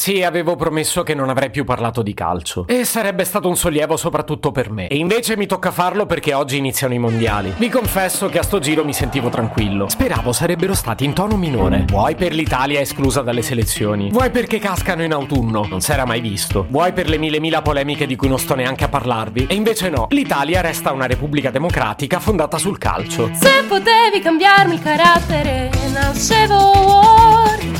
Sì, avevo promesso che non avrei più parlato di calcio. E sarebbe stato un sollievo soprattutto per me. E invece mi tocca farlo perché oggi iniziano i mondiali. Vi confesso che a sto giro mi sentivo tranquillo. Speravo sarebbero stati in tono minore. Vuoi per l'Italia esclusa dalle selezioni. Vuoi perché cascano in autunno. Non si era mai visto. Vuoi per le mille mila polemiche di cui non sto neanche a parlarvi. E invece no. L'Italia resta una repubblica democratica fondata sul calcio. Se potevi cambiarmi il carattere, nascevo Ward.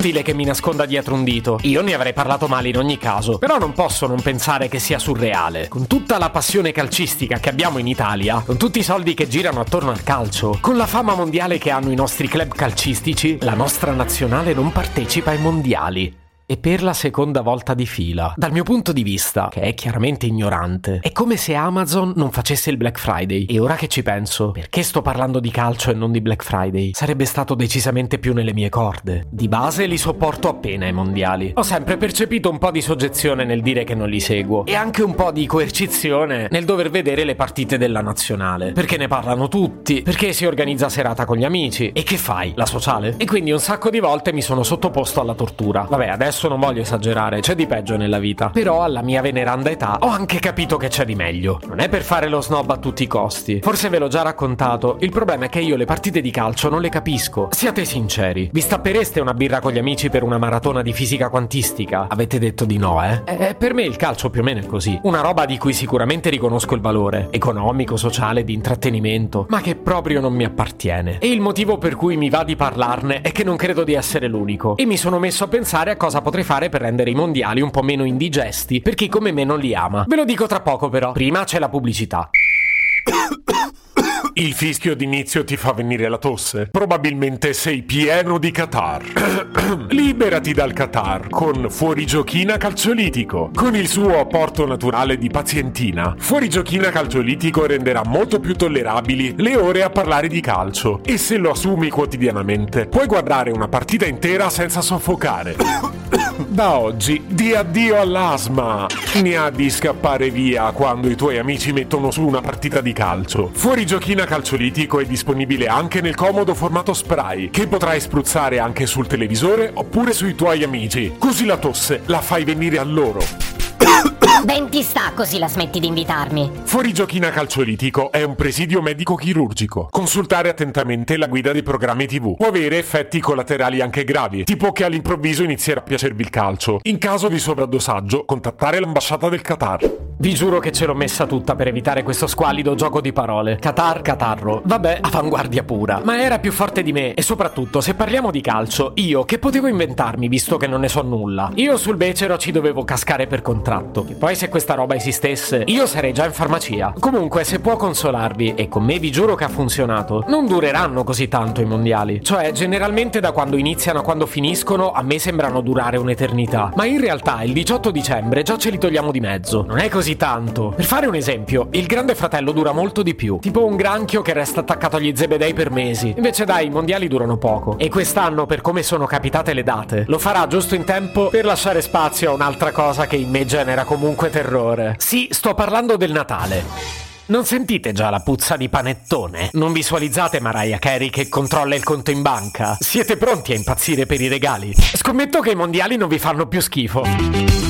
Inutile che mi nasconda dietro un dito. Io ne avrei parlato male in ogni caso. Però non posso non pensare che sia surreale. Con tutta la passione calcistica che abbiamo in Italia, con tutti i soldi che girano attorno al calcio, con la fama mondiale che hanno i nostri club calcistici, la nostra nazionale non partecipa ai mondiali. E per la seconda volta di fila. Dal mio punto di vista, che è chiaramente ignorante, è come se Amazon non facesse il Black Friday. E ora che ci penso, perché sto parlando di calcio e non di Black Friday? Sarebbe stato decisamente più nelle mie corde. Di base li sopporto appena ai mondiali. Ho sempre percepito un po' di soggezione nel dire che non li seguo. E anche un po' di coercizione nel dover vedere le partite della nazionale. Perché ne parlano tutti, perché si organizza serata con gli amici. E che fai? La sociale? E quindi un sacco di volte mi sono sottoposto alla tortura. Vabbè, adesso non voglio esagerare, c'è di peggio nella vita. Però alla mia veneranda età ho anche capito che c'è di meglio. Non è per fare lo snob a tutti i costi. Forse ve l'ho già raccontato. Il problema è che io le partite di calcio non le capisco. Siate sinceri. Vi stappereste una birra con gli amici per una maratona di fisica quantistica? Avete detto di no, eh? Eh, per me il calcio più o meno è così. Una roba di cui sicuramente riconosco il valore. Economico, sociale, di intrattenimento. Ma che proprio non mi appartiene. E il motivo per cui mi va di parlarne è che non credo di essere l'unico. E mi sono messo a pensare a cosa potrei fare per rendere i mondiali un po' meno indigesti per chi come me non li ama. Ve lo dico tra poco però. Prima c'è la pubblicità. Il fischio d'inizio ti fa venire la tosse? Probabilmente sei pieno di Qatar. Liberati dal Qatar con Fuorigiochina Calciolitico. Con il suo apporto naturale di pazientina, Fuorigiochina Calciolitico renderà molto più tollerabili le ore a parlare di calcio. E se lo assumi quotidianamente, puoi guardare una partita intera senza soffocare. Da oggi, di addio all'asma. Ne ha di scappare via quando i tuoi amici mettono su una partita di calcio. Fuori giochina calciolitico è disponibile anche nel comodo formato spray, che potrai spruzzare anche sul televisore oppure sui tuoi amici. Così la tosse la fai venire a loro. Ben ti sta così la smetti di invitarmi. Fuori giochina calciolitico è un presidio medico chirurgico. Consultare attentamente la guida dei programmi TV. Può avere effetti collaterali anche gravi, tipo che all'improvviso inizierà a piacervi il calcio. In caso di sovradosaggio, contattare l'ambasciata del Qatar. Vi giuro che ce l'ho messa tutta per evitare questo squallido gioco di parole. Qatar, Catarro. Vabbè, avanguardia pura. Ma era più forte di me. E soprattutto, se parliamo di calcio, io che potevo inventarmi visto che non ne so nulla? Io sul becero ci dovevo cascare per contratto. E poi se questa roba esistesse, io sarei già in farmacia. Comunque, se può consolarvi, e con me vi giuro che ha funzionato, non dureranno così tanto i mondiali. Cioè, generalmente da quando iniziano a quando finiscono, a me sembrano durare un'eternità. Ma in realtà il 18 dicembre già ce li togliamo di mezzo. Non è così tanto. Per fare un esempio, il Grande Fratello dura molto di più. Tipo un granchio che resta attaccato agli zebedei per mesi. Invece dai, i mondiali durano poco. E quest'anno, per come sono capitate le date, lo farà giusto in tempo per lasciare spazio a un'altra cosa che in me genera comunque terrore. Sì, sto parlando del Natale. Non sentite già la puzza di panettone? Non visualizzate Mariah Carey che controlla il conto in banca? Siete pronti a impazzire per i regali? Scommetto che i mondiali non vi fanno più schifo.